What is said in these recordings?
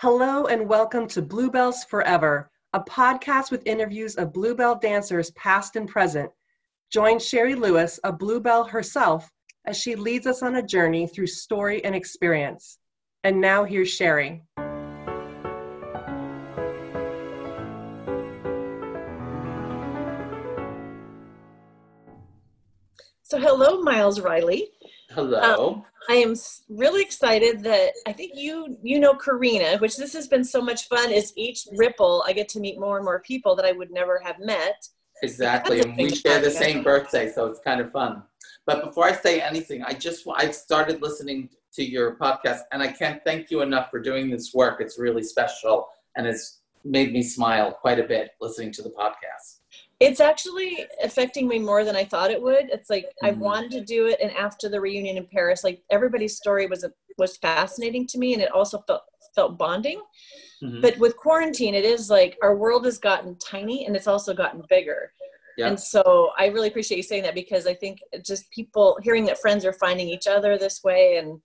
Hello and welcome to Bluebells Forever, a podcast with interviews of Bluebell dancers past and present. Join Sherry Lewis, a Bluebell herself, as she leads us on a journey through story and experience. And now here's Sherry. So, hello, Miles Riley. Hello. Um, I am really excited that I think you you know Karina, which this has been so much fun. Is each ripple I get to meet more and more people that I would never have met. Exactly, and we share the same birthday, so it's kind of fun. But before I say anything, I just I've started listening to your podcast, and I can't thank you enough for doing this work. It's really special, and it's made me smile quite a bit listening to the podcast it's actually affecting me more than I thought it would. It's like mm-hmm. I wanted to do it, and after the reunion in Paris, like everybody's story was a, was fascinating to me, and it also felt felt bonding. Mm-hmm. But with quarantine, it is like our world has gotten tiny, and it's also gotten bigger. Yeah. And so I really appreciate you saying that because I think just people hearing that friends are finding each other this way and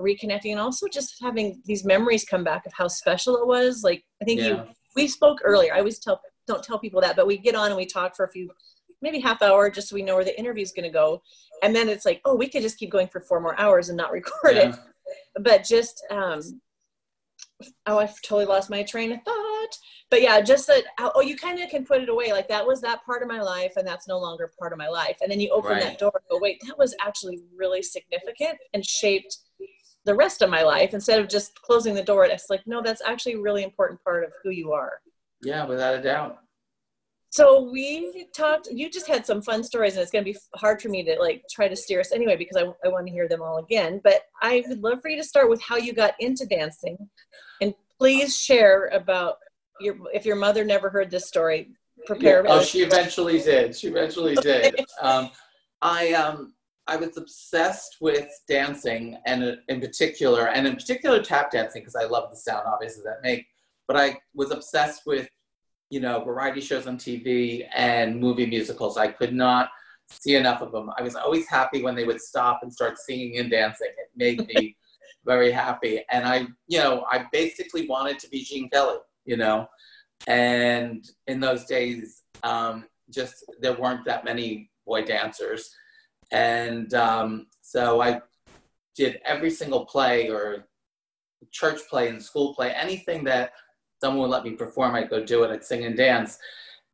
reconnecting, and also just having these memories come back of how special it was. Like I think yeah. you we spoke earlier. I always tell don't tell people that, but we get on and we talk for a few, maybe half hour, just so we know where the interview is going to go. And then it's like, oh, we could just keep going for four more hours and not record yeah. it. But just, um, oh, I've totally lost my train of thought. But yeah, just that, oh, you kind of can put it away. Like that was that part of my life, and that's no longer part of my life. And then you open right. that door and go, wait, that was actually really significant and shaped the rest of my life instead of just closing the door. It's like, no, that's actually a really important part of who you are. Yeah, without a doubt. So we talked, you just had some fun stories and it's going to be hard for me to like try to steer us anyway because I, I want to hear them all again. But I would love for you to start with how you got into dancing and please share about your, if your mother never heard this story, prepare. Yeah. Oh, she eventually did. She eventually did. Um, I, um, I was obsessed with dancing and in particular, and in particular tap dancing because I love the sound obviously that make but I was obsessed with, you know, variety shows on TV and movie musicals. I could not see enough of them. I was always happy when they would stop and start singing and dancing. It made me very happy. And I, you know, I basically wanted to be Gene Kelly, you know, and in those days, um, just there weren't that many boy dancers. And um, so I did every single play or church play and school play, anything that someone would let me perform, I'd go do it. I'd sing and dance.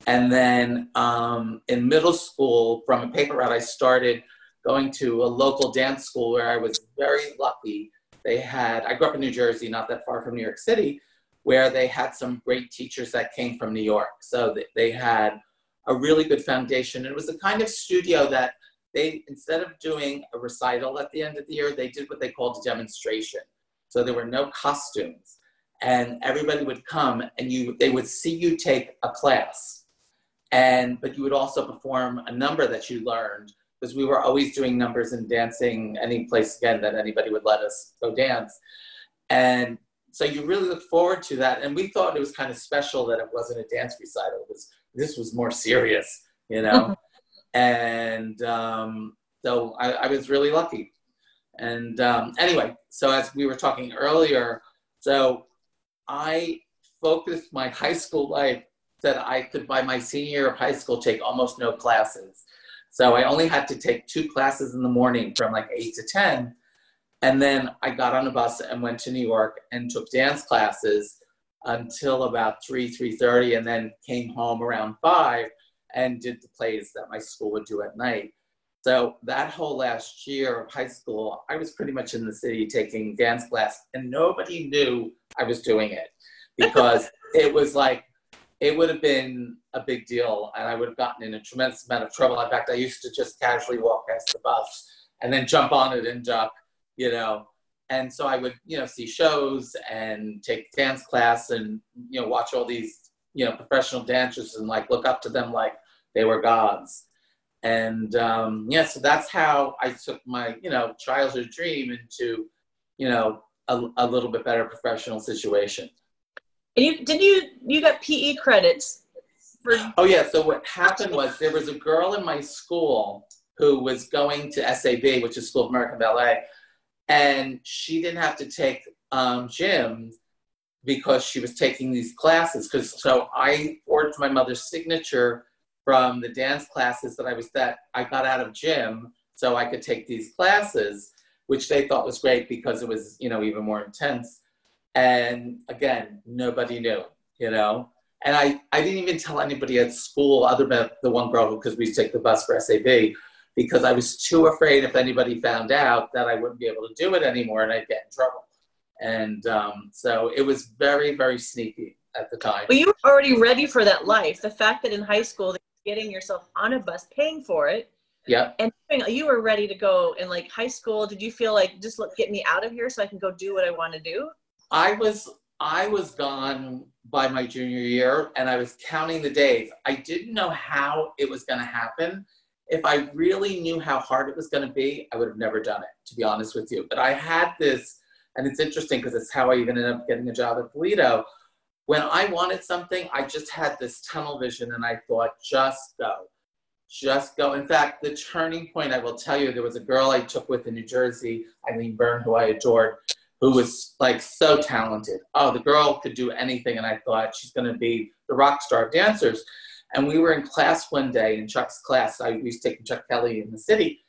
And then um, in middle school, from a paper route, I started going to a local dance school where I was very lucky. They had, I grew up in New Jersey, not that far from New York City, where they had some great teachers that came from New York. So they had a really good foundation. It was a kind of studio that they, instead of doing a recital at the end of the year, they did what they called a demonstration. So there were no costumes and everybody would come and you they would see you take a class. And but you would also perform a number that you learned because we were always doing numbers and dancing any place again that anybody would let us go dance. And so you really look forward to that and we thought it was kind of special that it wasn't a dance recital it was this was more serious you know? And um, so I, I, was really lucky. And um, anyway so as we were talking earlier so I focused my high school life that I could, by my senior year of high school, take almost no classes. So I only had to take two classes in the morning from like 8 to 10. And then I got on a bus and went to New York and took dance classes until about 3, 3.30 and then came home around 5 and did the plays that my school would do at night. So that whole last year of high school, I was pretty much in the city taking dance class, and nobody knew I was doing it because it was like it would have been a big deal, and I would have gotten in a tremendous amount of trouble. In fact, I used to just casually walk past the bus and then jump on it and duck, you know. And so I would, you know, see shows and take dance class and you know watch all these, you know, professional dancers and like look up to them like they were gods and um, yeah, so that's how I took my you know childhood dream into you know a, a little bit better professional situation. And you did you you got PE credits for? Oh yeah. So what happened was there was a girl in my school who was going to SAB, which is School of American Ballet, and she didn't have to take um, gym. because she was taking these classes. Because so I forged my mother's signature from the dance classes that I was that I got out of gym, so I could take these classes, which they thought was great because it was you know even more intense. And again, nobody knew, you know. And I, I didn't even tell anybody at school other than the one girl because we take the bus for SAB because I was too afraid if anybody found out that I wouldn't be able to do it anymore and I'd get in trouble. And um, so it was very, very sneaky at the time. Well, you were already ready for that life. The fact that in high school, getting yourself on a bus, paying for it, yeah. And you were ready to go in like high school. Did you feel like just look, get me out of here so I can go do what I want to do? I was I was gone by my junior year and I was counting the days. I didn't know how it was going to happen. If I really knew how hard it was going to be, I would have never done it, to be honest with you. But I had this, and it's interesting because it's how I even ended up getting a job at the Lido. When I wanted something, I just had this tunnel vision and I thought, just go. Just go. In fact, the turning point, I will tell you, there was a girl I took with in New Jersey, Eileen Byrne, who I adored who was like so talented. Oh, the girl could do anything. And I thought she's going to be the rock star of dancers. And we were in class one day in Chuck's class. I was taking Chuck Kelly in the city.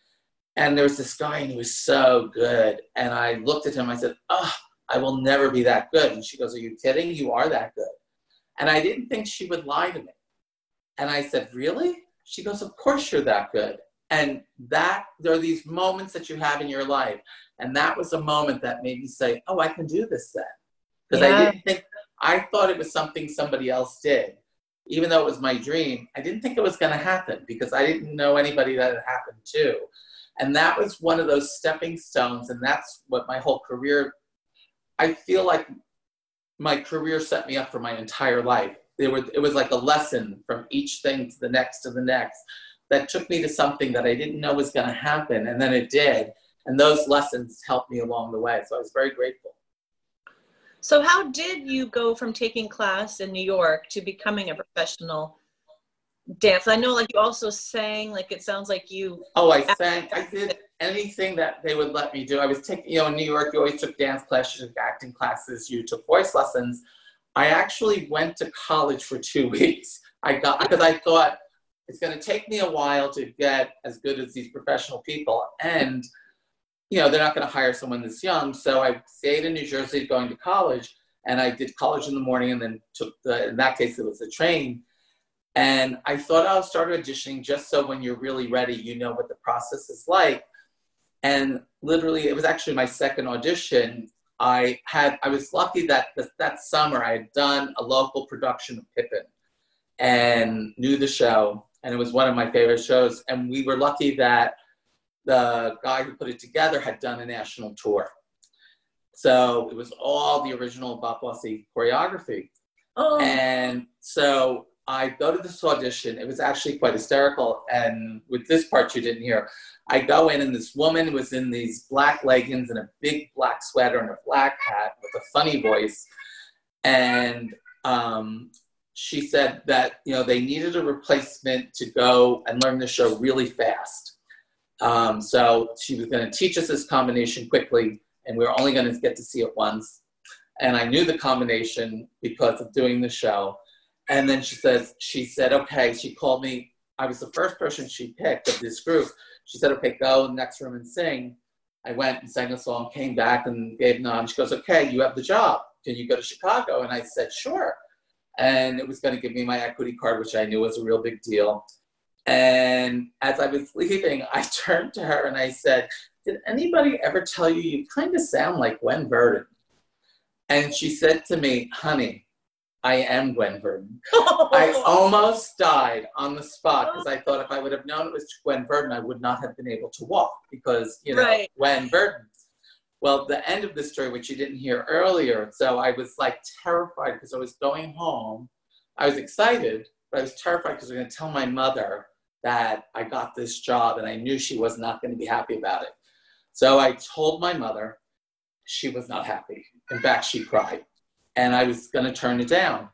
And there was this guy and he was so good. And I looked at him, I said, Oh, I will never be that good. And she goes, Are you kidding? You are that good. And I didn't think she would lie to me. And I said, Really? She goes, Of course you're that good. And that there are these moments that you have in your life. And that was a moment that made me say, oh, I can do this then. Because yeah. I didn't think, I thought it was something somebody else did. Even though it was my dream, I didn't think it was going to happen because I didn't know anybody that it happened to. And that was one of those stepping stones. And that's what my whole career, I feel like my career set me up for my entire life. Were, it was like a lesson from each thing to the next to the next that took me to something that I didn't know was going to happen. And then it did. And those lessons helped me along the way. So I was very grateful. So, how did you go from taking class in New York to becoming a professional dancer? I know, like, you also sang, like, it sounds like you. Oh, I sang. I did anything that they would let me do. I was taking, you know, in New York, you always took dance classes, you took acting classes, you took voice lessons. I actually went to college for two weeks. I got, because I thought it's going to take me a while to get as good as these professional people. And you know, they're not going to hire someone this young. So I stayed in New Jersey going to college, and I did college in the morning and then took the, in that case, it was the train. And I thought I'll start auditioning just so when you're really ready, you know what the process is like. And literally, it was actually my second audition. I had, I was lucky that that summer I had done a local production of Pippin and knew the show. And it was one of my favorite shows. And we were lucky that the guy who put it together had done a national tour. So it was all the original Bob Fosse choreography. Oh. And so I go to this audition. It was actually quite hysterical. And with this part you didn't hear, I go in and this woman was in these black leggings and a big black sweater and a black hat with a funny voice. And um, she said that, you know, they needed a replacement to go and learn the show really fast. Um, so she was going to teach us this combination quickly, and we were only going to get to see it once. And I knew the combination because of doing the show. And then she says, she said, okay, she called me. I was the first person she picked of this group. She said, okay, go in the next room and sing. I went and sang a song, came back and gave nod. She goes, okay, you have the job. Can you go to Chicago? And I said, sure. And it was going to give me my equity card, which I knew was a real big deal. And as I was leaving, I turned to her and I said, Did anybody ever tell you you kind of sound like Gwen Verdon? And she said to me, Honey, I am Gwen Verdon. I almost died on the spot oh. because I thought if I would have known it was Gwen Verdon, I would not have been able to walk because, you know, right. Gwen Verdon. Well, the end of the story, which you didn't hear earlier, so I was like terrified because I was going home. I was excited, but I was terrified because I was going to tell my mother that I got this job and I knew she was not going to be happy about it. So I told my mother she was not happy. In fact, she cried. And I was going to turn it down.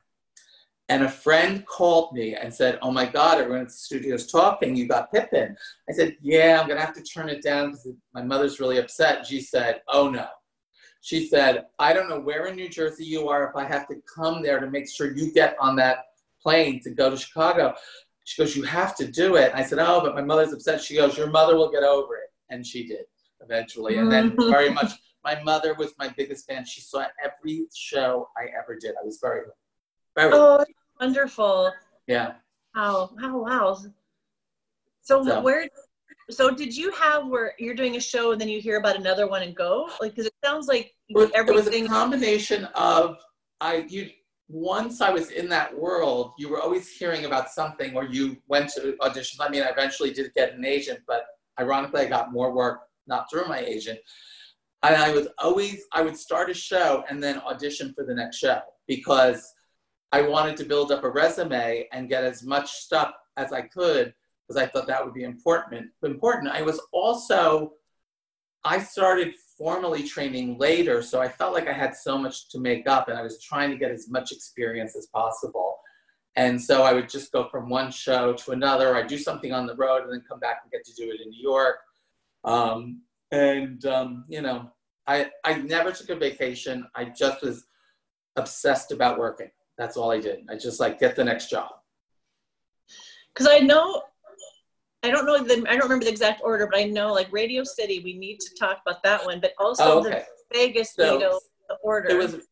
And a friend called me and said, Oh my God, everyone at the studio is talking. You got Pippin. I said, Yeah, I'm going to have to turn it down because my mother's really upset. She said, Oh no. She said, I don't know where in New Jersey you are if I have to come there to make sure you get on that plane to go to Chicago. She goes, You have to do it. I said, Oh, but my mother's upset. She goes, Your mother will get over it. And she did eventually. And then very much, my mother was my biggest fan. She saw every show I ever did. I was very, very, Oh, wonderful. yeah. Wow, wow, wow. So, So- where? So did you have where you're doing a show and then you hear about another one and go? Like, because it sounds like It was, it was a combination of I you once I was in that world, you were always hearing about something or you went to auditions. I mean, I eventually did get an agent, but ironically I got more work not through my agent. And I was always I would start a show and then audition for the next show because I wanted to build up a resume and get as much stuff as I could because I thought that would be important. Important. I was also I started formally training later, so I felt like I had so much to make up, and I was trying to get as much experience as possible. And so I would just go from one show to another. I'd do something on the road and then come back and get to do it in New York. Um, and um, you know, I I never took a vacation. I just was obsessed about working. That's all I did. I just like get the next job. Because I know, I don't know the, I don't remember the exact order, but I know like Radio City, we need to talk about that one, but also Oh, the. Vegas So, Lido, order. It was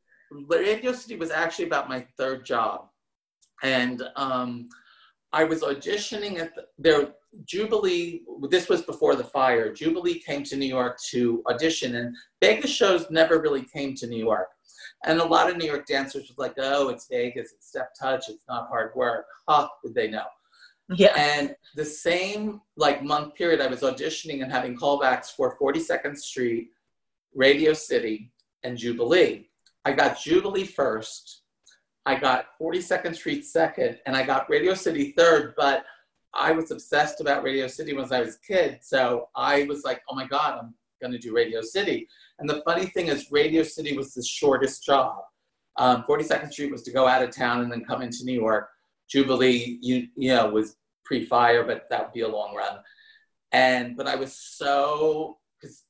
Radio City was actually about my third job, and um, I was auditioning at the, there. Jubilee. This was before the fire. Jubilee came to New York to audition, and Vegas shows never really came to New York. And a lot of New York dancers was like, "Oh, it's Vegas. It's step touch. It's not hard work." Huh? Did they know? yeah. And the same like month period, I was auditioning and having callbacks for 42nd Street, Radio City, and Jubilee. I got Jubilee first. I got 42nd Street second, and I got Radio City third. But I was obsessed about Radio City when I was a kid, so I was like, "Oh my God, I'm going to do Radio City." And the funny thing is, Radio City was the shortest job. Um, 42nd Street was to go out of town and then come into New York. Jubilee, you you know, was pre-fire, but that would be a long run. And but I was so because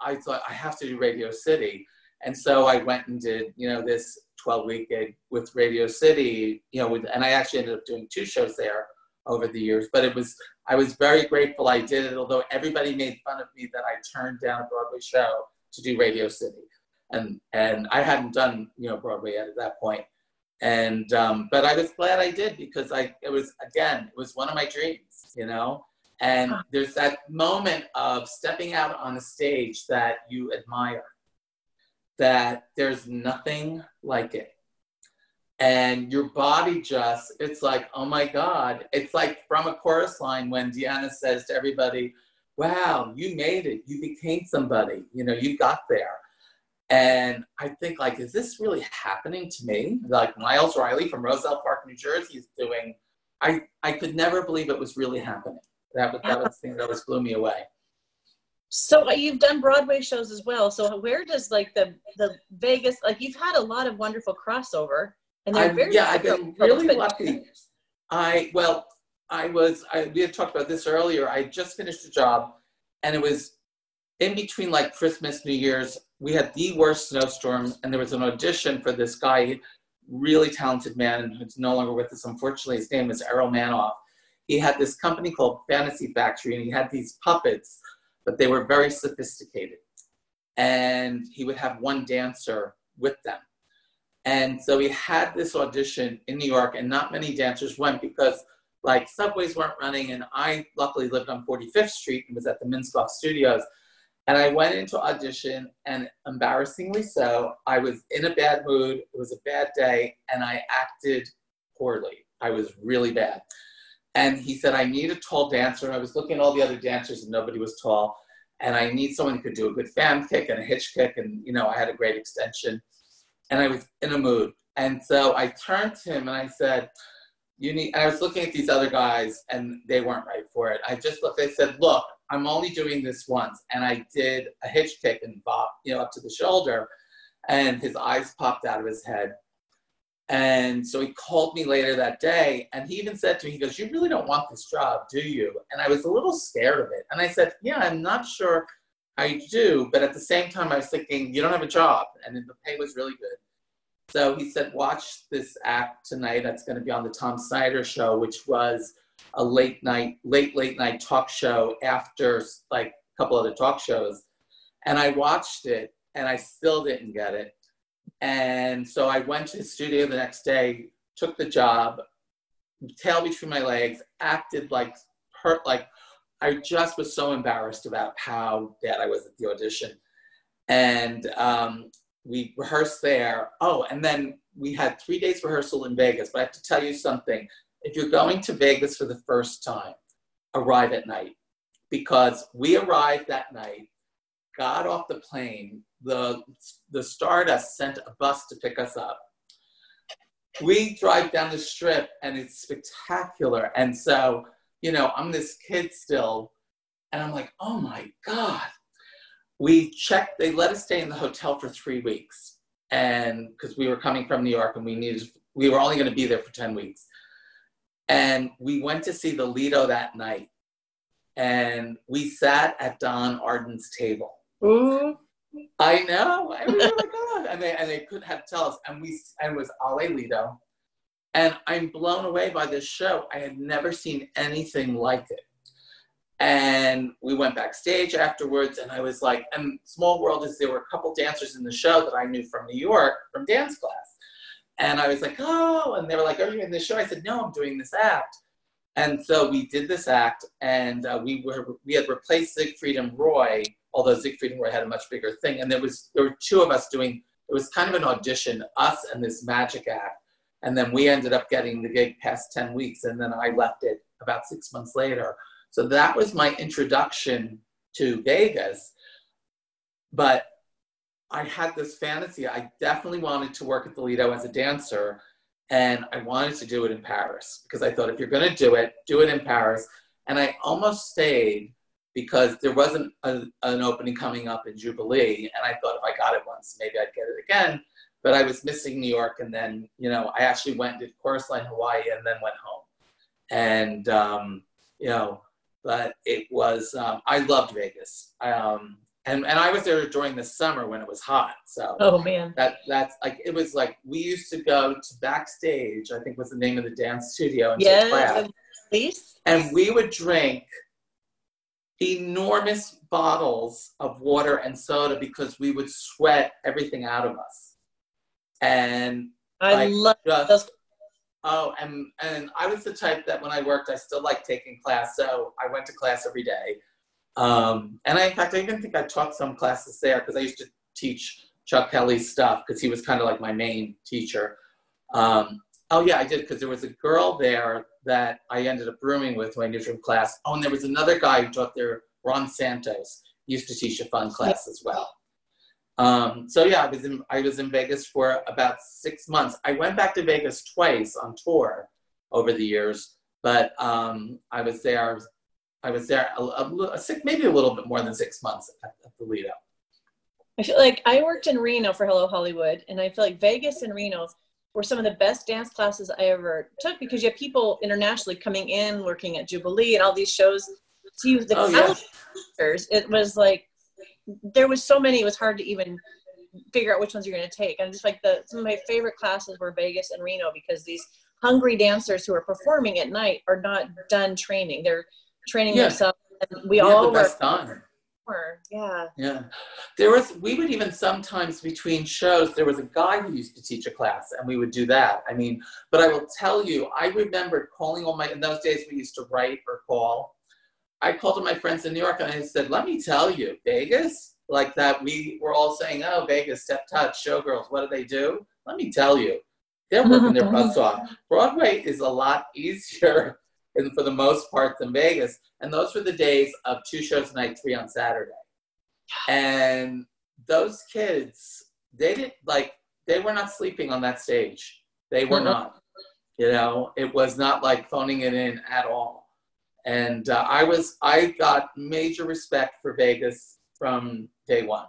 I thought I have to do Radio City, and so I went and did you know this 12-week gig with Radio City, you know, with, and I actually ended up doing two shows there over the years. But it was I was very grateful I did it, although everybody made fun of me that I turned down a Broadway show to do Radio City, and and I hadn't done you know Broadway yet at that point and um, but I was glad I did because I it was again it was one of my dreams, you know. And there's that moment of stepping out on a stage that you admire, that there's nothing like it, and your body just it's like oh my god, it's like from a chorus line when Deanna says to everybody, "Wow, you made it, you became somebody, you know, you got there." And I think like, is this really happening to me? Like Miles Riley from Roselle Park, New Jersey is doing, I, I could never believe it was really happening. That was, that was the thing that always blew me away. So uh, you've done Broadway shows as well. So where does like the the Vegas like you've had a lot of wonderful crossover and they're I, very yeah, I've been really lucky. I, well, I was, I, we had talked about this earlier. I just finished a job and it was in between like Christmas, New Year's, we had the worst snowstorm, and there was an audition for this guy, really talented man who's no longer with us. Unfortunately, his name is Errol Manoff. He had this company called Fantasy Factory, and he had these puppets, but they were very sophisticated. And he would have one dancer with them. And so we had this audition in New York, and not many dancers went because like subways weren't running. And I luckily lived on 45th Street and was at the Minskoff Studios. And I went into audition, and embarrassingly so, I was in a bad mood. It was a bad day, and I acted poorly. I was really bad. And he said, I need a tall dancer. And I was looking at all the other dancers, and nobody was tall. And I need someone who could do a good fan kick and a hitch kick. And, you know, I had a great extension. And I was in a mood. And so I turned to him and I said, you need, and I was looking at these other guys, and they weren't right for it. I just looked, I said, look, I'm only doing this once. And I did a hitch kick and bop, you know, up to the shoulder. And his eyes popped out of his head. And so he called me later that day and he even said to me, he goes, You really don't want this job, do you? And I was a little scared of it. And I said, Yeah, I'm not sure I do, but at the same time, I was thinking, you don't have a job, and the pay was really good. So he said, watch this act tonight. That's going to be on the Tom Snyder show, which was a late night, late, late night talk show after like a couple other talk shows. And I watched it and I still didn't get it. And so I went to the studio the next day, took the job, tail between my legs, acted like hurt, like I just was so embarrassed about how bad I was at the audition. And um, we rehearsed there. Oh, and then we had three days rehearsal in Vegas. But I have to tell you something. If you're going to Vegas for the first time, arrive at night because we arrived that night, got off the plane. The the stardust sent a bus to pick us up. We drive down the strip and it's spectacular. And so, you know, I'm this kid still, and I'm like, oh my God, we checked, they let us stay in the hotel for three weeks. And because we were coming from New York and we needed, we were only going to be there for 10 weeks. And we went to see the Lido that night. And we sat at Donn Arden's table. Ooh. I know. I mean, oh my God. And they, and they couldn't have to tell us. And we, and it was Allez Lido. And I'm blown away by this show. I had never seen anything like it. And we went backstage afterwards, and I was like, and small world is there were a couple dancers in the show that I knew from New York from dance class. And I was like, oh, and they were like, are you in this show? I said, no, I'm doing this act. And so we did this act, and uh, we were we had replaced Siegfried and Roy, although Siegfried and Roy had a much bigger thing. And there was there were two of us doing it was kind of an audition, us and this magic act. And then we ended up getting the gig past 10 weeks, and then I left it about six months later. So that was my introduction to Vegas. But I had this fantasy. I definitely wanted to work at the Lido as a dancer, and I wanted to do it in Paris because I thought if you're going to do it, do it in Paris. And I almost stayed because there wasn't a, an opening coming up in Jubilee, and I thought if I got it once, maybe I'd get it again. But I was missing New York, and then you know I actually went and did chorus line Hawaii, and then went home. And um, you know but it was um, I loved Vegas. Um, and and I was there during the summer when it was hot. So oh man, that that's like it was like we used to go to backstage. I think was the name of the dance studio in yeah, please. And we would drink enormous bottles of water and soda because we would sweat everything out of us. And I like, love just, those Oh, and and I was the type that when I worked, I still liked taking class, so I went to class every day. Um, and I, in fact, I even think I taught some classes there because I used to teach Chuck Kelly's stuff because he was kind of like my main teacher. Um, oh yeah, I did because there was a girl there that I ended up rooming with who I knew from class. Oh, and there was another guy who taught there, Ron Santos, he used to teach a fun class as well. Um, so yeah, I was in I was in Vegas for about six months. I went back to Vegas twice on tour over the years, but um, I was there. I was there a, a, a, maybe a little bit more than six months at, at the Lido. I feel like I worked in Reno for Hello Hollywood, and I feel like Vegas and Reno were some of the best dance classes I ever took because you have people internationally coming in, working at Jubilee and all these shows. So you, the oh, yeah. it was like there was so many it was hard to even figure out which ones you're going to take. And just like the some of my favorite classes were vegas and reno because these hungry dancers who are performing at night are not done training. They're training yeah. themselves and we, all were time. yeah. Yeah. There was we would even sometimes between shows there was a guy who used to teach a class and we would do that. I mean but i will tell you i remembered calling all my in those days we used to write or call I called to my friends in New York and I said, let me tell you, Vegas, like that we were all saying, oh, Vegas, step touch, showgirls, what do they do? Let me tell you, they're working their butts off. Broadway is a lot easier and for the most part than Vegas. And those were the days of two shows a night, three on Saturday. And those kids, they didn't like, they were not sleeping on that stage. They were mm-hmm. not. You know, it was not like phoning it in at all and uh, I was I got major respect for Vegas from day one.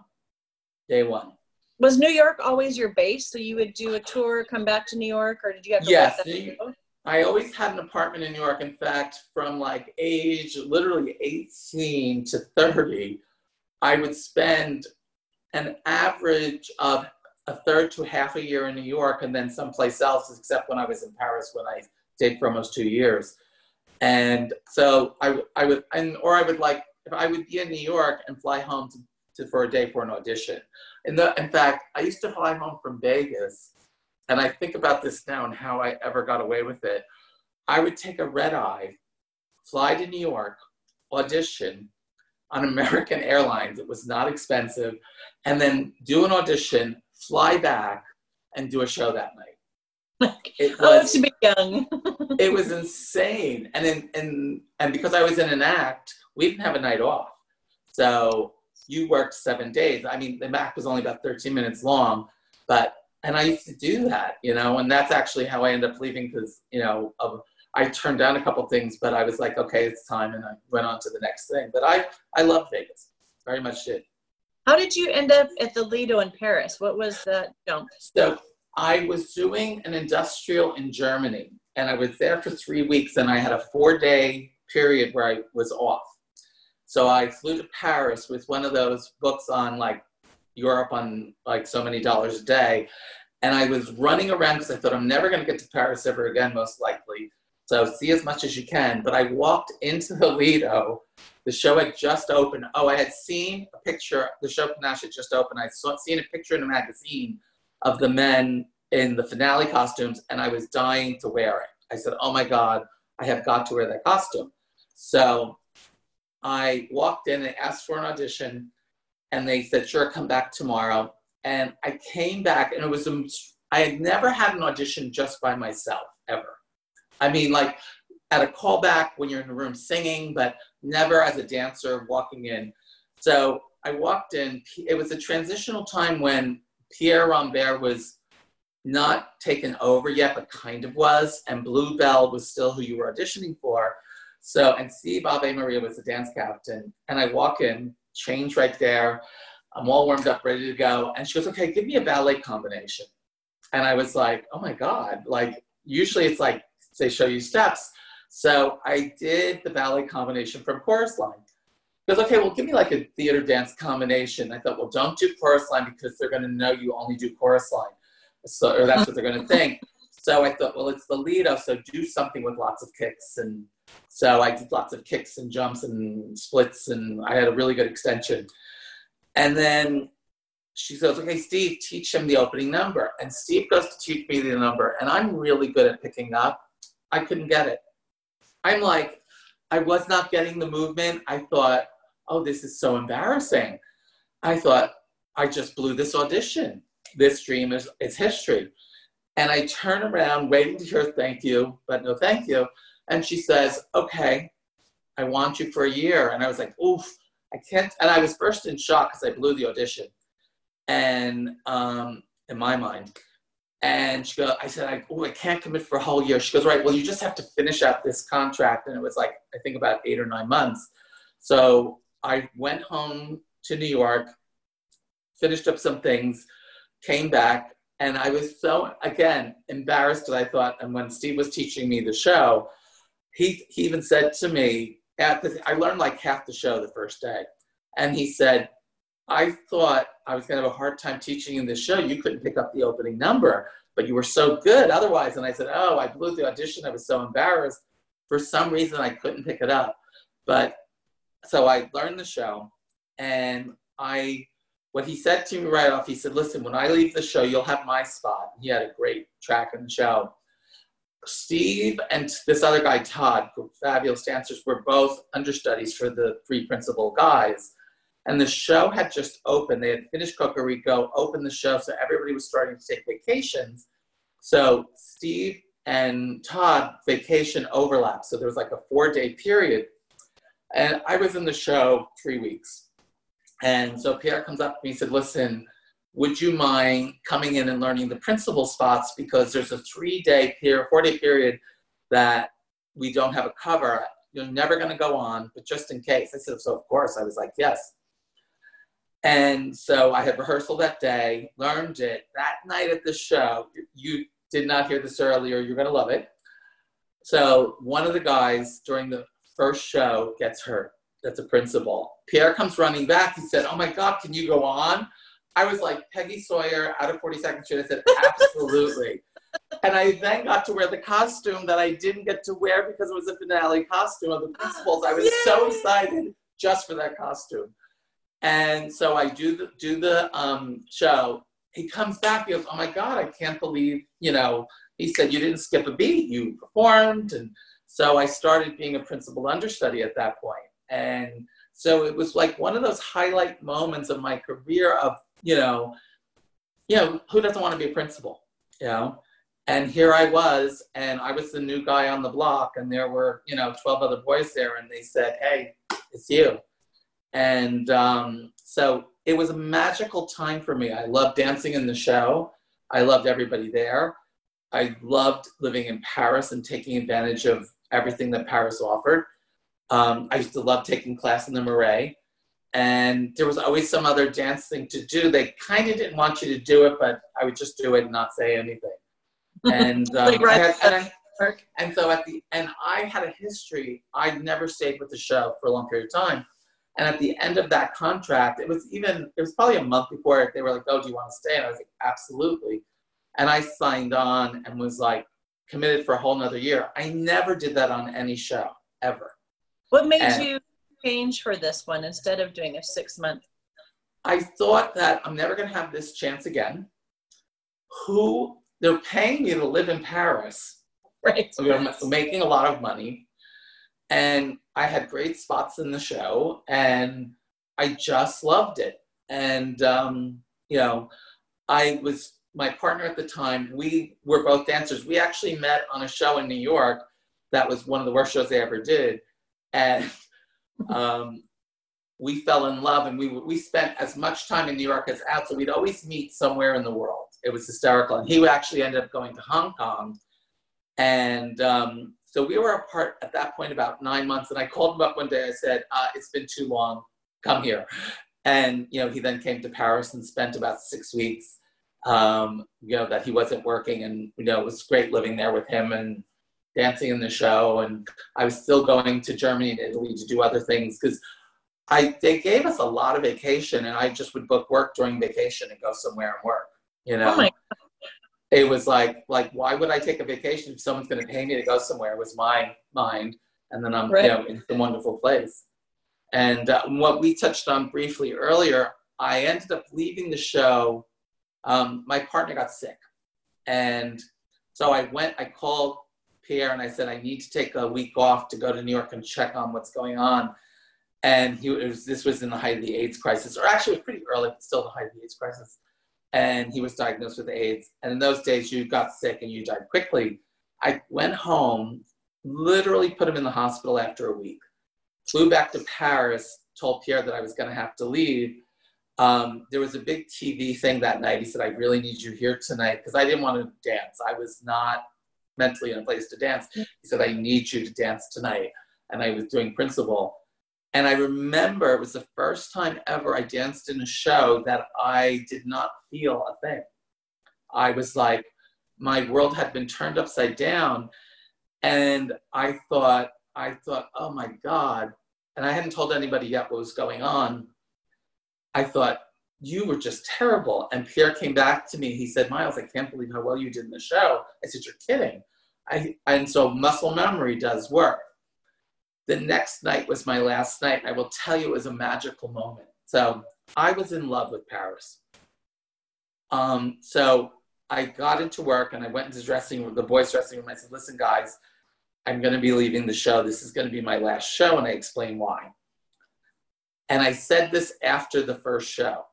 Day one. Was New York always your base? So you would do a tour, come back to New York, or did you have to? Yes, I always had an apartment in New York. In fact, from like age literally 18 to 30, I would spend an average of a third to half a year in New York and then someplace else, except when I was in Paris when I stayed for almost two years. And so I, I would, and, or I would like, if I would be in New York and fly home to, to, for a day for an audition. In, the, in fact, I used to fly home from Vegas, and I think about this now and how I ever got away with it. I would take a red eye, fly to New York, audition on American Airlines. It was not expensive, and then do an audition, fly back, and do a show that night. It oh, was, to be young. it was insane, and in, and and because I was in an act, we didn't have a night off, so you worked seven days. I mean, the act was only about 13 minutes long, but and I used to do that, you know, and that's actually how I ended up leaving because you know of, I turned down a couple things, but I was like, okay, it's time, and I went on to the next thing. But I I love Vegas, very much did. How did you end up at the Lido in Paris? What was the jump? So I was doing an industrial in Germany, and I was there for three weeks, and I had a four day period where I was off. So I flew to Paris with one of those books on like Europe on like so many dollars a day. And I was running around because I thought I'm never going to get to Paris ever again, most likely. So see as much as you can. But I walked into the Lido. The show had just opened. Oh, I had seen a picture. The show Panache had just opened. I saw seen a picture in a magazine of the men in the finale costumes, and I was dying to wear it. I said, "Oh my God, I have got to wear that costume." So I walked in and asked for an audition, and they said, sure, come back tomorrow. And I came back, and it was, I had never had an audition just by myself, ever. I mean, like at a callback when you're in the room singing, but never as a dancer walking in. So I walked in, it was a transitional time when Pierre Rambert was not taken over yet, but kind of was, and Bluebell was still who you were auditioning for. So, and Steve Ave Maria was the dance captain. And I walk in, change right there. I'm all warmed up, ready to go. And she goes, okay, give me a ballet combination. And I was like, oh my God. Like, usually it's like, they show you steps. So I did the ballet combination from chorus line. Because, okay, well, give me like a theater dance combination. I thought, well, don't do chorus line because they're going to know you only do chorus line. So, or that's what they're going to think. So I thought, well, it's the Lido, so do something with lots of kicks and so I did lots of kicks and jumps and splits, and I had a really good extension. And then she says, okay, Steve, teach him the opening number. And Steve goes to teach me the number, and I'm really good at picking up. I couldn't get it. I'm like, I was not getting the movement. I thought, oh, this is so embarrassing. I thought, I just blew this audition. This dream is, is history. And I turn around, waiting to hear thank you, but no thank you. And she says, okay, I want you for a year. And I was like, oof, I can't. And I was first in shock because I blew the audition. And um, in my mind, and she goes, I said, I, oh, I can't commit for a whole year. She goes, right, well, you just have to finish out this contract. And it was like, I think about eight or nine months. So I went home to New York, finished up some things, came back, and I was so, again, embarrassed that I thought, and when Steve was teaching me the show, he, he even said to me, at the, I learned like half the show the first day. And he said, I thought I was going to have a hard time teaching in this show. You couldn't pick up the opening number, but you were so good otherwise. And I said, Oh, I blew the audition. I was so embarrassed. For some reason, I couldn't pick it up. But so I learned the show. And I, what he said to me right off, he said, Listen, when I leave the show, you'll have my spot. He had a great track in the show. Steve and this other guy, Todd, fabulous dancers, were both understudies for the three principal guys. And the show had just opened. They had finished Cocorico, opened the show, so everybody was starting to take vacations. So Steve and Todd vacation overlap. So there was like a four day period. And I was in the show three weeks. And so Pierre comes up to me and said, Listen, would you mind coming in and learning the principal spots because there's a three day period, four day period that we don't have a cover. You're never going to go on, but just in case. I said, so of course. I was like, yes. And so I had rehearsal that day, learned it. That night at the show, you did not hear this earlier, you're going to love it. So one of the guys during the first show gets hurt. that's a principal. Pierre comes running back. He said, Oh my God, can you go on? I was like, Peggy Sawyer out of 42nd Street. I said, Absolutely. and I then got to wear the costume that I didn't get to wear because it was a finale costume of the principals. I was Yay! so excited just for that costume. And so I do the do the um, show. He comes back. He goes, "Oh my God, I can't believe you know." He said, "You didn't skip a beat. You performed." And so I started being a principal understudy at that point. And so it was like one of those highlight moments of my career of you know, you know, who doesn't want to be a principal? You know, and here I was, and I was the new guy on the block, and there were, you know, 12 other boys there, and they said, Hey, it's you. And um, so it was a magical time for me. I loved dancing in the show, I loved everybody there. I loved living in Paris and taking advantage of everything that Paris offered. Um, I used to love taking class in the Marais. And there was always some other dance thing to do. They kind of didn't want you to do it, but I would just do it and not say anything and um, like right had, and, I, and so at the and I had a history. I'd never stayed with the show for a long period of time. And at the end of that contract, it was even it was probably a month before they were like, "Oh, do you want to stay?" And I was like, "Absolutely." And I signed on and was like committed for a whole nother year. I never did that on any show ever. What made and you change for this one instead of doing a six month? I thought that I'm never going to have this chance again. Who they're paying me to live in Paris. Right. So I'm making a lot of money. And I had great spots in the show and I just loved it. And, um, you know, I was, my partner at the time, we were both dancers. We actually met on a show in New York that was one of the worst shows they ever did. And um, we fell in love and we, we spent as much time in New York as out. So we'd always meet somewhere in the world it was hysterical. And he actually ended up going to Hong Kong. And um, so we were apart at that point about nine months. And I called him up one day. I said, uh, It's been too long. Come here. And, you know, he then came to Paris and spent about six weeks, um, you know, that he wasn't working. And, you know, it was great living there with him and dancing in the show. And I was still going to Germany and Italy to do other things because I, they gave us a lot of vacation and I just would book work during vacation and go somewhere and work. You know, oh it was like like why would I take a vacation if someone's going to pay me to go somewhere? It was my mind, and then I'm right. you know in some wonderful place. And uh, what we touched on briefly earlier, I ended up leaving the show. Um, my partner got sick, and so I went. I called Pierre and I said I need to take a week off to go to New York and check on what's going on. And he was this was in the height of the AIDS crisis, or actually it was pretty early, but still the height of the AIDS crisis and he was diagnosed with AIDS. And in those days, you got sick and you died quickly. I went home, literally put him in the hospital after a week, flew back to Paris, told Pierre that I was going to have to leave. Um, there was a big TV thing that night. He said, I really need you here tonight because I didn't want to dance. I was not mentally in a place to dance. He said, I need you to dance tonight. And I was doing principal. And I remember it was the first time ever I danced in a show that I did not feel a thing. I was like, my world had been turned upside down. And I thought, I thought, oh my God. And I hadn't told anybody yet what was going on. I thought, you were just terrible. And Pierre came back to me. He said, Miles, I can't believe how well you did in the show. I said, You're kidding. I, and so muscle memory does work. The next night was my last night. I will tell you, it was a magical moment. So I was in love with Paris. Um, so I got into work and I went into dressing room, the boys' dressing room. I said, listen, guys, I'm going to be leaving the show. This is going to be my last show. And I explained why. And I said this after the first show.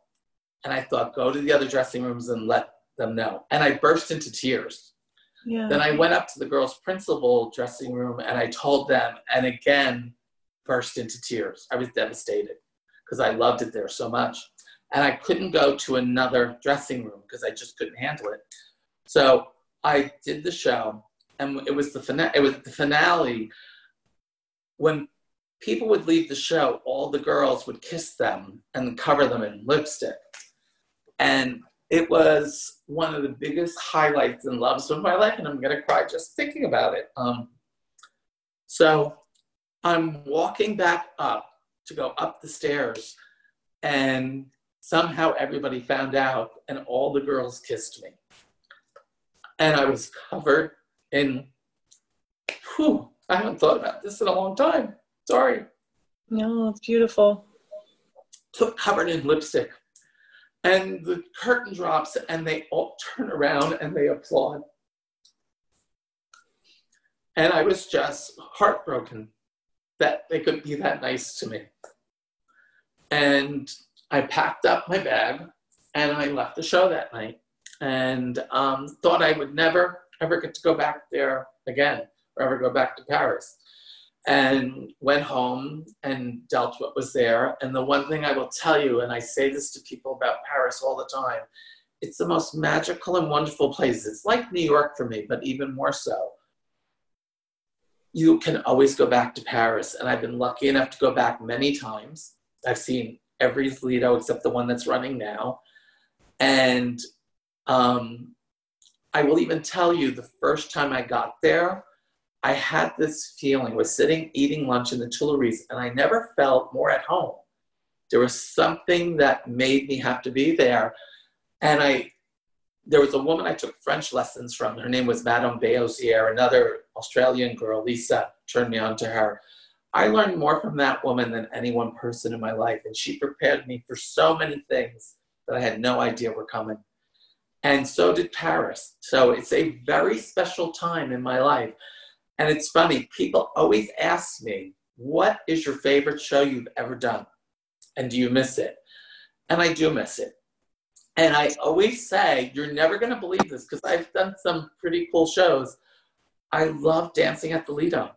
And I thought, go to the other dressing rooms and let them know. And I burst into tears yeah. Then I went up to the girls' principal dressing room and I told them, and again, burst into tears. I was devastated because I loved it there so much. And I couldn't go to another dressing room because I just couldn't handle it. So I did the show, and it was the finale. It was the finale. When people would leave the show, all the girls would kiss them and cover them in lipstick. And it was one of the biggest highlights and loves of my life, and I'm gonna cry just thinking about it. Um, so I'm walking back up to go up the stairs. And somehow everybody found out, and all the girls kissed me. And I was covered in, whew, I haven't thought about this in a long time. Sorry. No, it's beautiful. Took covered in lipstick. And the curtain drops, and they all turn around and they applaud. And I was just heartbroken that they could be that nice to me. And I packed up my bag and I left the show that night and um, thought I would never, ever get to go back there again or ever go back to Paris. And went home and dealt what was there. And the one thing I will tell you, and I say this to people about Paris all the time, it's the most magical and wonderful place. It's like New York for me, but even more so you can always go back to Paris. And I've been lucky enough to go back many times. I've seen every Lido except the one that's running now. And um, I will even tell you the first time I got there, I had this feeling, was sitting eating lunch in the Tuileries, and I never felt more at home. There was something that made me have to be there. And I there was a woman I took French lessons from. Her name was Madame Beauzier, another Australian girl, Lisa, turned me on to her. I learned more from that woman than any one person in my life, and she prepared me for so many things that I had no idea were coming. And so did Paris. So it's a very special time in my life. And it's funny, people always ask me, What is your favorite show you've ever done? And do you miss it? And I do miss it and I always say, you're never going to believe this because I've done some pretty cool shows. I love dancing at the Lido.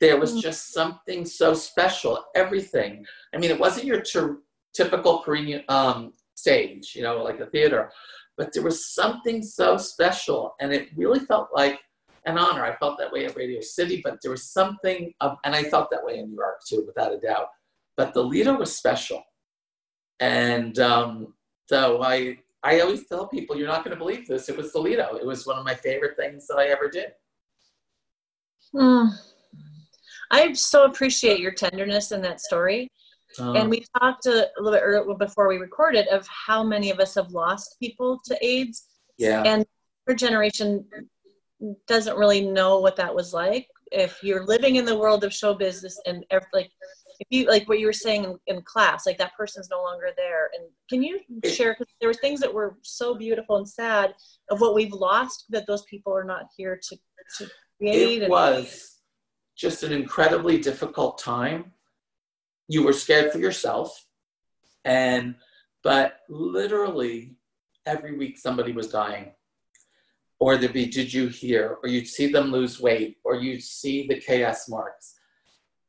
There was mm. just something so special. Everything. I mean, it wasn't your ter- typical Korean um, stage, you know, like a theater, but there was something so special, and it really felt like an honor. I felt that way at Radio City, but there was something, of, and I felt that way in New York too, without a doubt. But the Lido was special, and um, so I I always tell people, you're not going to believe this. It was the Lido. It was one of my favorite things that I ever did. Mm. I so appreciate your tenderness in that story. Um, and we talked a, a little bit earlier before we recorded of how many of us have lost people to AIDS. Yeah. And our generation doesn't really know what that was like. If you're living in the world of show business and every, like if you like what you were saying in, in class like that person's no longer there. And can you share because there were things that were so beautiful and sad of what we've lost that those people are not here to, to create it and- was just an incredibly difficult time. You were scared for yourself and but literally every week somebody was dying or there'd be did you hear or you'd see them lose weight or you'd see the ks marks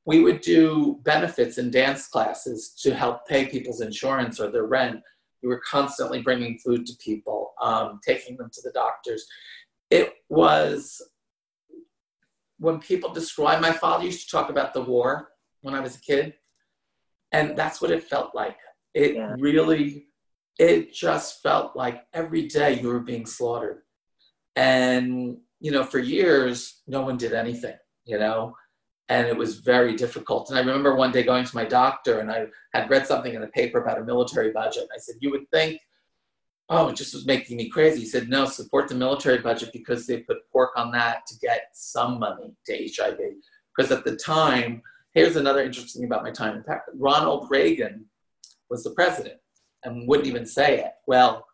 we would do benefits in dance classes to help pay people's insurance or their rent. We were constantly bringing food to people, um, taking them to the doctors. It was when people describe, my father used to talk about the war when I was a kid, and that's what it felt like. It yeah. really, it just felt like every day you were being slaughtered. And, you know, for years, no one did anything, you know and it was very difficult. And I remember one day going to my doctor and I had read something in the paper about a military budget. And I said, You would think, oh, it just was making me crazy. He said, No, support the military budget because they put pork on that to get some money to HIV. Because at the time, here's another interesting thing about my time in Paris Ronald Reagan was the president and wouldn't even say it. Well,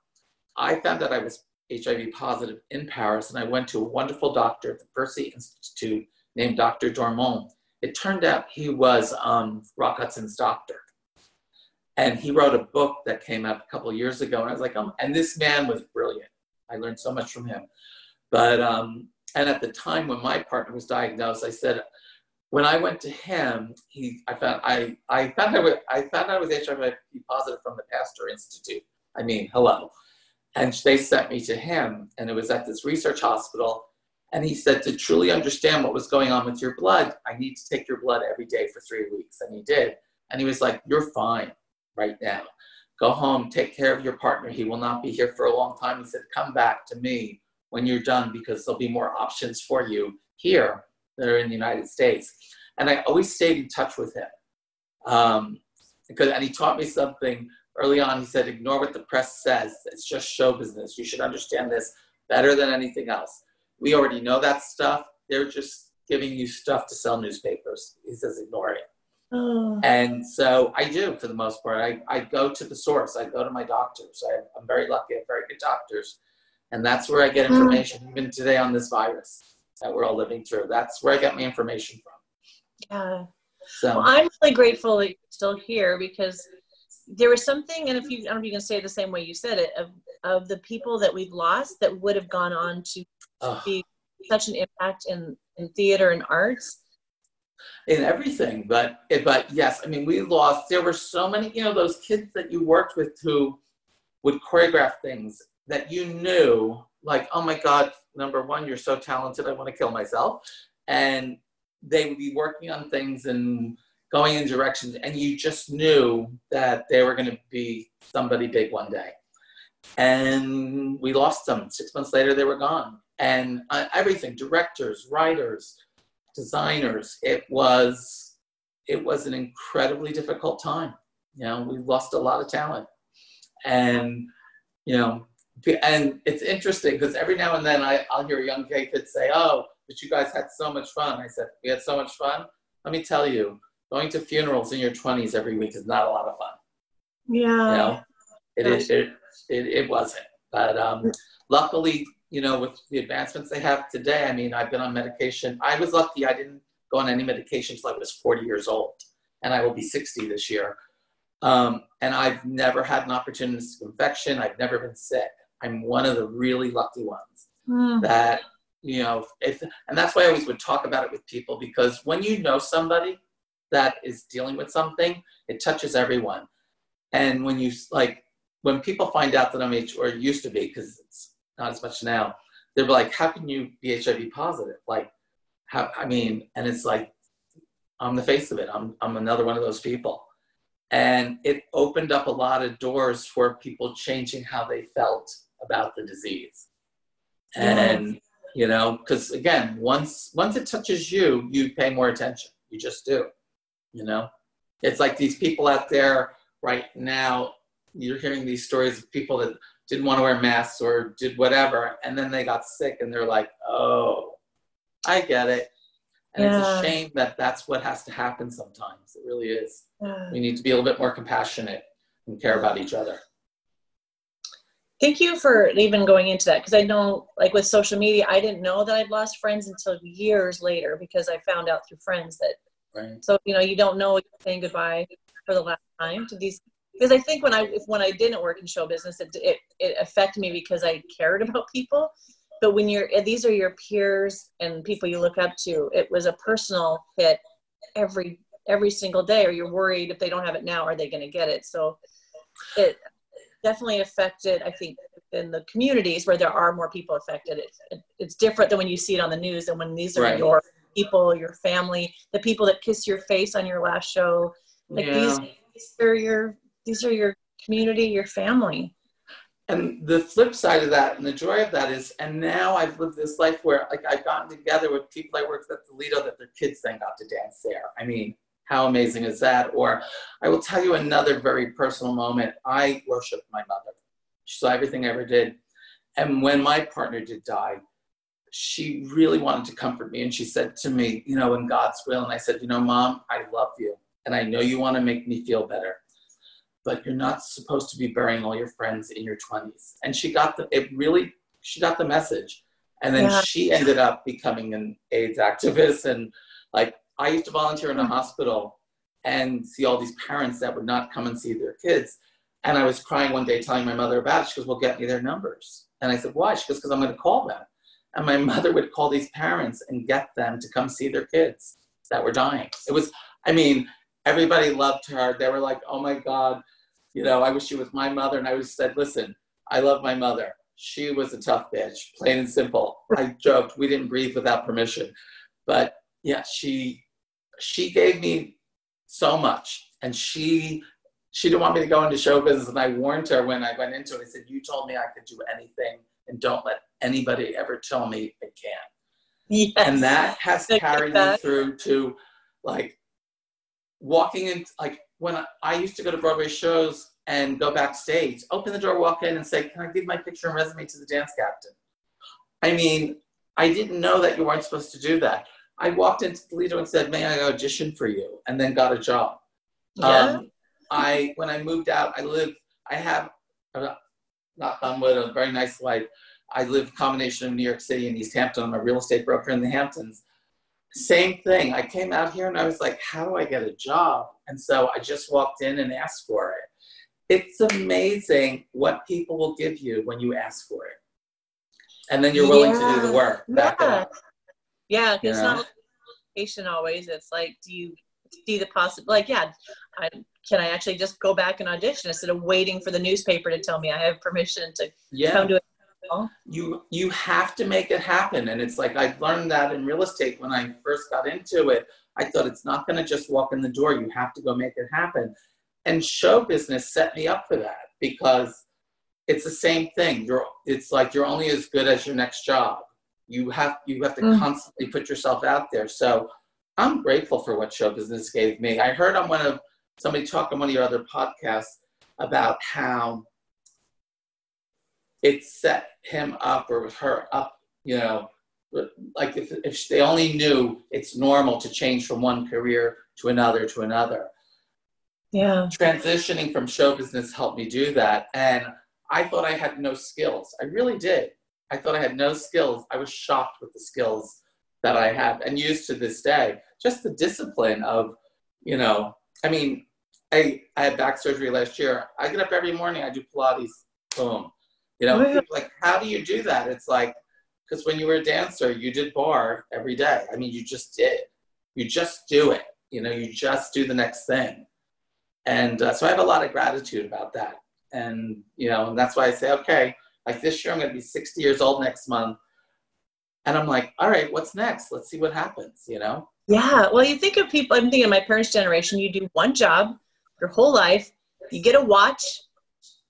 I found out I was HIV positive in Paris and I went to a wonderful doctor at the Percy Institute named Dr. Dormont. It turned out he was um, Rock Hudson's doctor. And he wrote a book that came out a couple years ago. And I was like, oh, and this man was brilliant. I learned so much from him. But, um, and at the time when my partner was diagnosed, I said, when I went to him, he, I found, I, I found I, was, I found I was HIV positive from the Pasteur Institute. I mean, hello. And they sent me to him, and it was at this research hospital and he said, to truly understand what was going on with your blood, I need to take your blood every day for three weeks. And he did. And he was like, You're fine right now. Go home, take care of your partner. He will not be here for a long time. He said, Come back to me when you're done because there'll be more options for you here that are in the United States. And I always stayed in touch with him. Um, because, and he taught me something early on. He said, ignore what the press says. It's just show business. You should understand this better than anything else. We already know that stuff. They're just giving you stuff to sell newspapers. He says, ignore it. Oh. And so I do for the most part. I, I go to the source. I go to my doctors. I, I'm very lucky. I have very good doctors. And that's where I get hmm. information, even today on this virus that we're all living through. That's where I get my information from. Yeah. So well, I'm really grateful that you're still here because there was something, and if you, I don't know if you can say it the same way you said it, of, of the people that we've lost that would have gone on to oh. be such an impact in, in theater and arts. In everything, but eh, but yes, I mean we lost. There were so many, you know, those kids that you worked with who would choreograph things that you knew, like, oh my God, number one, you're so talented, I want to kill myself, and they would be working on things and going in directions, and you just knew that they were going to be somebody big one day. And we lost them. Six months later, they were gone. And uh, everything directors, writers, designers it was it was an incredibly difficult time you know we lost a lot of talent and you know and it's interesting because every now and then I, i'll hear a young gay kid say oh but you guys had so much fun. I said, we had so much fun. Let me tell you, going to funerals in your 20s every week is not a lot of fun. Yeah. You know, it, is, it, it, it wasn't. But um, luckily, you know, with the advancements they have today, I mean, I've been on medication. I was lucky I didn't go on any medication until I was 40 years old, and I will be 60 this year. Um, and I've never had an opportunity opportunistic infection. I've never been sick. I'm one of the really lucky ones mm. that you know if, and that's why i always would talk about it with people because when you know somebody that is dealing with something it touches everyone. And when you like when people find out that i'm h or used to be because it's not as much now they're like how can you be hiv positive? Like how i mean and it's like i'm the face of it. I'm, I'm another one of those people. And it opened up a lot of doors for people changing how they felt about the disease. And you know because again once once it touches you you pay more attention. You just do you know it's like these people out there right now you're hearing these stories of people that didn't want to wear masks or did whatever and then they got sick and they're like oh i get it and yeah. it's a shame that that's what has to happen sometimes it really is yeah. we need to be a little bit more compassionate and care about each other thank you for even going into that because I know, like with social media, I didn't know that I'd lost friends until years later because I found out through friends that. Right. So you know, you don't know you're saying goodbye for the last time to these because I think when I when I didn't work in show business, it it, it affected me because I cared about people. But when you're these are your peers and people you look up to, it was a personal hit every every single day. Or you're worried if they don't have it now, are they going to get it? So it definitely affected, I think, in the communities where there are more people affected. It, it's different than when you see it on the news and when these are right. your people, your family, the people that kiss your face on your last show. Like yeah. these, these are your these are your community, your family. And the flip side of that and the joy of that is, and now I've lived this life where like I've gotten together with people I worked at the Lido that their kids then got to dance there. I mean, how amazing is that? Or I will tell you another very personal moment. I worshiped my mother. She saw everything I ever did. And when my partner did die, she really wanted to comfort me. And she said to me, you know, in God's will. And I said, you know, mom, I love you. And I know you want to make me feel better. But you're not supposed to be burying all your friends in your 20s. And she got the, it really, she got the message. And then yeah. she ended up becoming an AIDS activist and like I used to volunteer in a hospital and see all these parents that would not come and see their kids. And I was crying one day telling my mother about it. She goes, Well, get me their numbers. And I said, Why? She goes, Because I'm going to call them. And my mother would call these parents and get them to come see their kids that were dying. It was, I mean, everybody loved her. They were like, Oh my God, you know, I wish she was my mother. And I always said, Listen, I love my mother. She was a tough bitch, plain and simple. I joked, we didn't breathe without permission. But yeah, she she gave me so much and she she didn't want me to go into show business and i warned her when i went into it i said you told me i could do anything and don't let anybody ever tell me i can't yes. and that has carried me through to like walking in, like when I, I used to go to Broadway shows and go backstage, open the door, walk in, and say, "Can I give my picture and resume to the dance captain?" I mean, I didn't know that you weren't supposed to do that. I walked into the Lido and said, "May I audition for you?" and then got a job. Yeah. Um, I when I moved out, I lived. I have, uh, knock on wood, a very nice life. I live combination of New York City and East Hampton. I'm a real estate broker in the Hamptons. Same thing. I came out here and I was like, how do I get a job? And so I just walked in and asked for it. It's amazing what people will give you when you ask for it. And then you're willing to do the work. Back Yeah. up. Yeah, it's Yeah. not patient always. It's like, do you see the possible? Like, yeah, I, can I actually just go back and audition instead of waiting for the newspaper to tell me I have permission to Yeah. come to it? you you have to make it happen. And it's like i learned that in real estate when i first got into it. I thought it's not going to just walk in the door. You have to go make it happen. And show business set me up for that because it's the same thing. You're it's like you're only as good as your next job. You have you have to Mm. constantly put yourself out there. So i'm grateful for what show business gave me. I heard on one of somebody talked on one of your other podcasts about how it set him up or her up, you know, like if, if they only knew it's normal to change from one career to another to another. Yeah. Transitioning from show business helped me do that. And I thought I had no skills. I really did. I thought I had no skills. I was shocked with the skills that I have and use to this day. Just the discipline of, you know, I mean, I, I had back surgery last year. I get up every morning, I do Pilates, boom. You know, people like, how do you do that? It's like, because when you were a dancer, you did barre every day. I mean, you just did. You just do it. You know, you just do the next thing. And uh, so I have a lot of gratitude about that. And, you know, and that's why I say, okay, like this year, I'm going to be 60 years old next month. And I'm like, all right, what's next? Let's see what happens, you know? Yeah. Well, you think of people, I'm thinking of my parents' generation, you do one job your whole life, you get a watch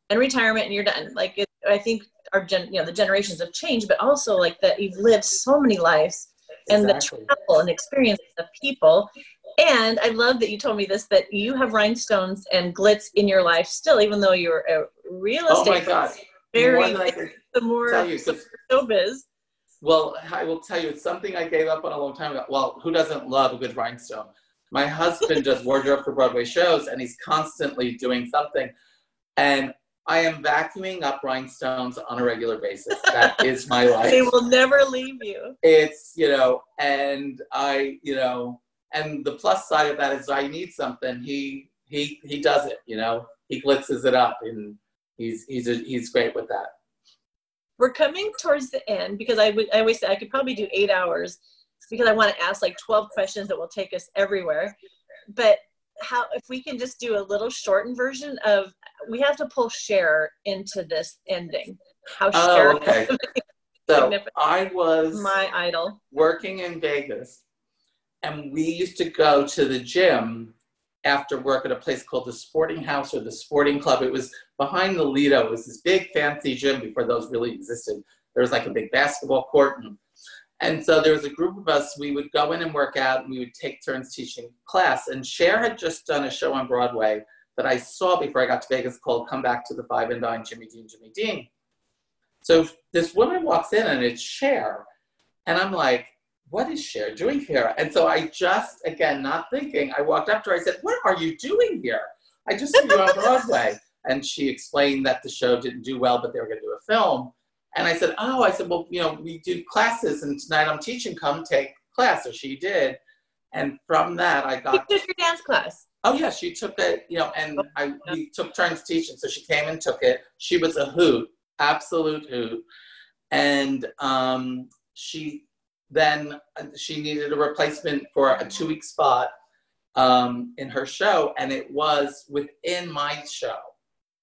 and retirement and you're done. Like, it, I think our gen, you know, the generations have changed, but also like that you've lived so many lives and Exactly. the travel and experiences of people. And I love that you told me this that you have rhinestones and glitz in your life still, even though you're a real estate. Oh my God. very the more tell you. showbiz. Well, I will tell you, it's something I gave up on a long time ago. Well, who doesn't love a good rhinestone? My husband does wardrobe for Broadway shows, and he's constantly doing something. And I am vacuuming up rhinestones on a regular basis. That is my life. They will never leave you. It's, you know, and I, you know, and the plus side of that is I need something. He he he does it, you know. He glitzes it up, and he's he's a, he's great with that. We're coming towards the end because I would I always say I could probably do eight hours because I want to ask like 12 questions that will take us everywhere. But how if we can just do a little shortened version of we have to pull Cher into this ending. How Oh, okay. So I was my idol. working in Vegas, and we used to go to the gym after work at a place called the Sporting House or the Sporting Club. It was behind the Lido. It was this big fancy gym before those really existed. There was like a big basketball court, and, and so there was a group of us. We would go in and work out, and we would take turns teaching class. And Cher had just done a show on Broadway that I saw before I got to Vegas called "Come Back to the Five and Dime." Jimmy Dean, Jimmy Dean. So this woman walks in, and it's Cher, and I'm like, what is Cher doing here? And so I just, again, not thinking, I walked up to her. I said, what are you doing here? I just saw you on Broadway. And she explained that the show didn't do well, but they were going to do a film. And I said, oh, I said, well, you know, we do classes, and tonight I'm teaching. Come take class. So she did. And from that, I got took your dance class. Oh yeah, she took it, you know, and I we took turns teaching. So she came and took it. She was a hoot, absolute hoot, and um, she then she needed a replacement for a two week spot um, in her show, and it was within my show.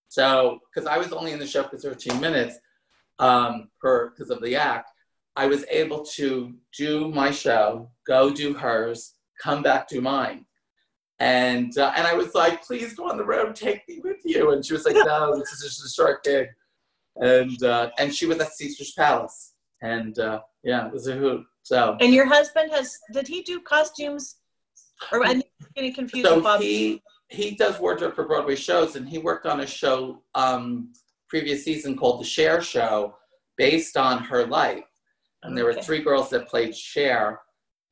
So because I was only in the show for 13 minutes um, per because of the act, I was able to do my show, go do hers, come back do mine. And uh, and I was like, please go on the road, take me with you. And she was like, no, this is just a short gig. And uh, and she was at Caesar's Palace, and uh, yeah, it was a hoot. So And your husband has did he do costumes Or I'm getting confused So with Bob. he he does wardrobe for Broadway shows, and he worked on a show um, previous season called The Cher Show, based on her life. And there were three girls that played Cher,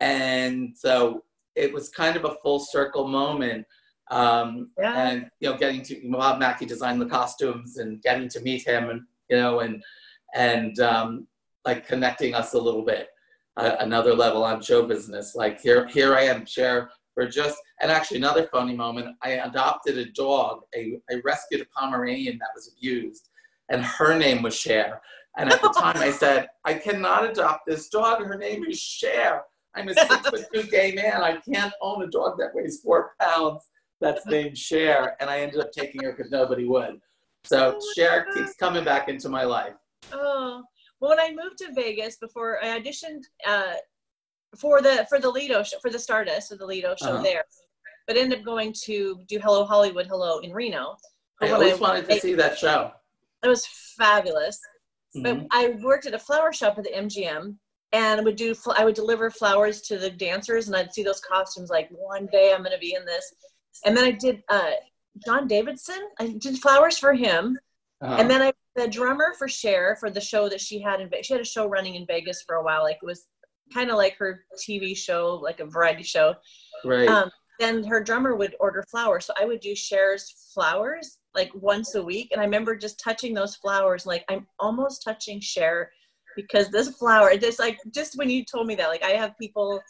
and so it was kind of a full circle moment. Um, Yeah. and you know, getting to Bob Mackie designed the costumes and getting to meet him, and you know, and and um, like connecting us a little bit, uh, another level on show business. Like here, here I am, Cher for just and actually another funny moment i adopted a dog a, i rescued a pomeranian that was abused and her name was Cher. and at the time i said i cannot adopt this dog her name is Cher. i'm a six foot two gay man i can't own a dog that weighs four pounds that's named Cher. and i ended up taking her because nobody would so Cher keeps coming back into my life Oh, well, when I moved to Vegas before I auditioned uh, for the for the Lido show, for the Stardust or the Lido show Uh-huh. there, but ended up going to do Hello Hollywood Hello in Reno. I always wanted to see that show It was fabulous. Mhm. But I worked at a flower shop at the MGM and would do I would deliver flowers to the dancers and I'd see those costumes like one day I'm going to be in this. And then I did uh, John Davidson. I did flowers for him. Uh-huh. And then I the drummer for Cher for the show that she had in Vegas. She had a show running in Vegas for a while. Like it was kind of like her TV show, like a variety show. right Um, then her drummer would order flowers. So I would do Cher's flowers like once a week. And I remember just touching those flowers. Like I'm almost touching Cher because this flower, it's like just when you told me that, like I have people,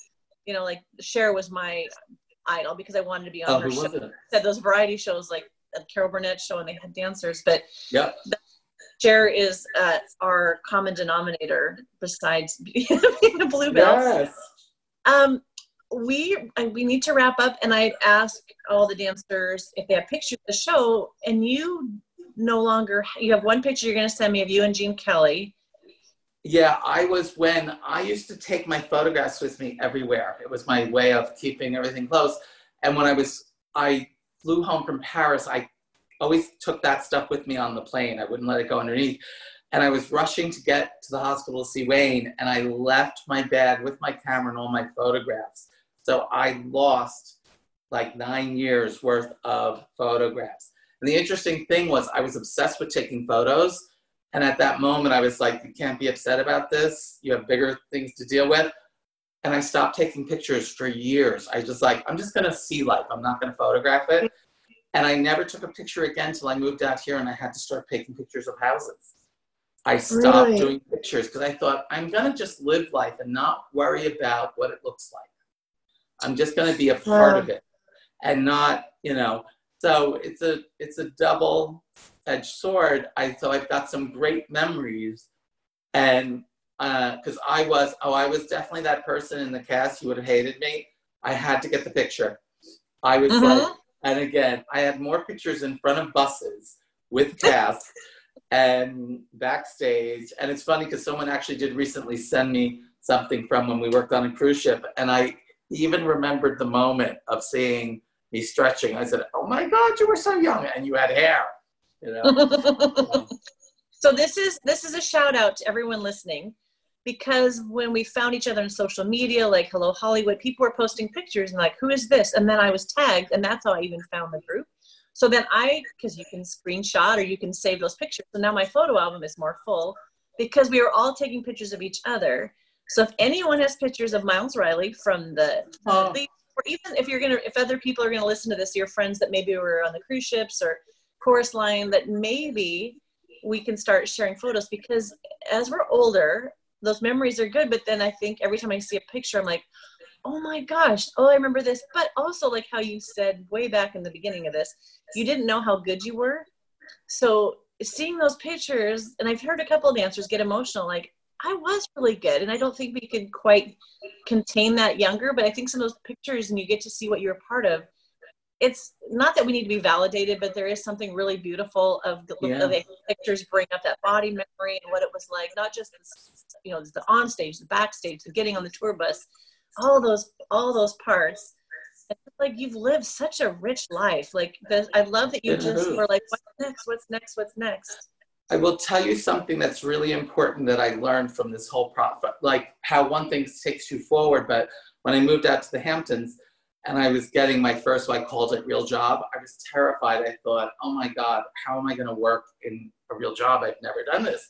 you know, like Cher was my idol because I wanted to be on oh, her show. Said those variety shows like Carol Burnett show and they had dancers, but Yep. Cher is uh, our common denominator besides being a bluebell. Yes. Um, we we need to wrap up, and I ask all the dancers if they have pictures of the show, and you no longer you have one picture you're going to send me of you and Gene Kelly. Yeah, I was when I used to take my photographs with me everywhere. It was my way of keeping everything close. And when I was, I flew home from Paris, I always took that stuff with me on the plane. I wouldn't let it go underneath. And I was rushing to get to the hospital to see Wayne, and I left my bag with my camera and all my photographs. So I lost like nine years worth of photographs. And the interesting thing was, I was obsessed with taking photos. And at that moment, I was like, you can't be upset about this. You have bigger things to deal with. And I stopped taking pictures for years. I just like, I'm just going to see life. I'm not going to photograph it. And I never took a picture again until I moved out here and I had to start taking pictures of houses. I stopped Really? doing pictures because I thought, I'm going to just live life and not worry about what it looks like. I'm just going to be a part Wow. of it and not, you know, so it's a it's a double edged sword. I so I've got some great memories, and because I was oh I was definitely that person in the cast who would have hated me. I had to get the picture. I was Mhm. like, and again, I had more pictures in front of buses with cast and backstage. And it's funny because someone actually did recently send me something from when we worked on a cruise ship, and I even remembered the moment of seeing me stretching. I said, "Oh my God, you were so young, and you had hair." You know. so this is this is a shout out to everyone listening because when we found each other on social media like hello hollywood people were posting pictures and like who is this? And then i was tagged and that's how i even found the group. So then i because you can screenshot or you can save those pictures. So now my photo album is more full because we were all taking pictures of each other. So if anyone has pictures of miles riley from the Oh. or even if you're gonna if other people are gonna listen to this your friends that maybe were on the cruise ships or chorus line that maybe we can start sharing photos because as we're older those memories are good but then i think every time i see a picture i'm like oh my gosh oh i remember this. But also like how you said way back in the beginning of this you didn't know how good you were. So seeing those pictures and i've heard a couple of dancers get emotional like i was really good and i don't think we could quite contain that younger but i think some of those pictures and you get to see what you're a part of it's not that we need to be validated, but there is something really beautiful of the, Yeah. of the pictures bring up that body memory and what it was like, not just this, you know, the on stage, the backstage, the getting on the tour bus, all those, all those parts. It's like you've lived such a rich life. Like the, I love that you just were like, what's next? What's next? What's next? I will tell you something that's really important that I learned from this whole process, like how one thing takes you forward. But when I moved out to the Hamptons, and I was getting my first, what I called it real job. I was terrified. I thought, oh my God, how am I going to work in a real job? I've never done this.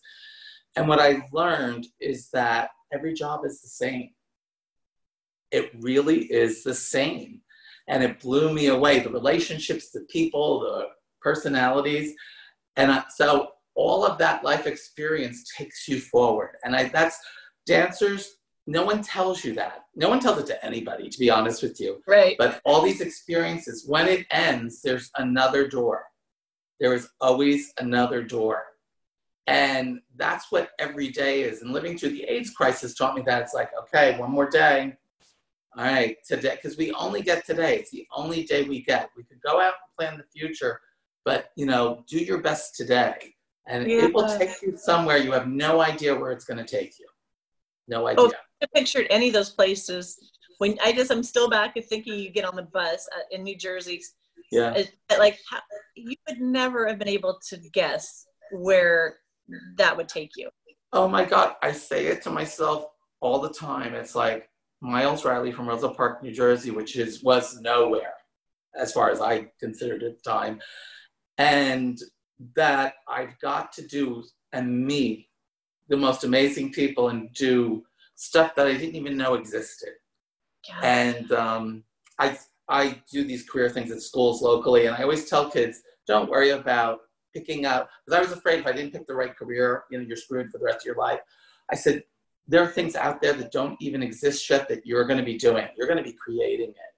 And what I learned is that every job is the same. It really is the same. And it blew me away the relationships, the people, the personalities. And so all of that life experience takes you forward. And I, that's dancers, no one tells you that. No one tells it to anybody, to be honest with you. Right. But all these experiences, when it ends, there's another door. There is always another door. And that's what every day is. And living through the AIDS crisis taught me that it's like, okay, one more day. All right, today, because we only get today. It's the only day we get. We could go out and plan the future, but you know, do your best today. And yeah. it will take you somewhere you have no idea where it's going to take you. No oh, idea. Oh, pictured any of those places when I just I'm still back and thinking you get on the bus uh, in New Jersey. Yeah. Like how, you would never have been able to guess where that would take you. Oh my God. I say it to myself all the time. It's like Miles Riley from Roselle Park, New Jersey, which is was nowhere as far as I considered at the time. And that I've got to do and meet the most amazing people and do stuff that I didn't even know existed. Yeah. And um, I I do these career things at schools locally, and I always tell kids, don't worry about picking up because I was afraid if I didn't pick the right career, you know, you're screwed for the rest of your life. I said, there are things out there that don't even exist yet that you're going to be doing. You're going to be creating it.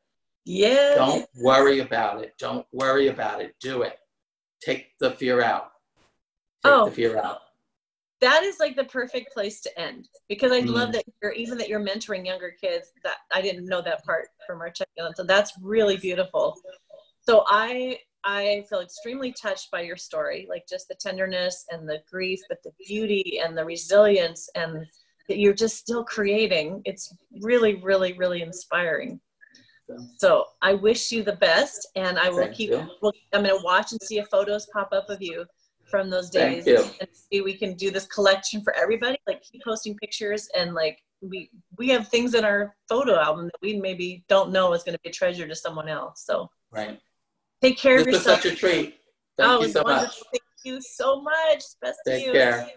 Yeah. Don't worry about it. Don't worry about it. Do it. Take the fear out. Take oh. the fear out. That is like the perfect place to end because I mm. love that you're even that you're mentoring younger kids. That I didn't know that part from our check in. So that's really beautiful. So I I feel extremely touched by your story, like just the tenderness and the grief, but the beauty and the resilience and that you're just still creating. It's really, really, really inspiring. So I wish you the best, and I will Thank keep. Well, I'm going to watch and see if photos pop up of you from those days, and see we can do this collection for everybody. Like keep posting pictures, and like we we have things in our photo album that we maybe don't know is going to be a treasure to someone else. So right, take care this of yourself. This was such a treat. Thank oh, you so much. Thank you so much. Best Take care.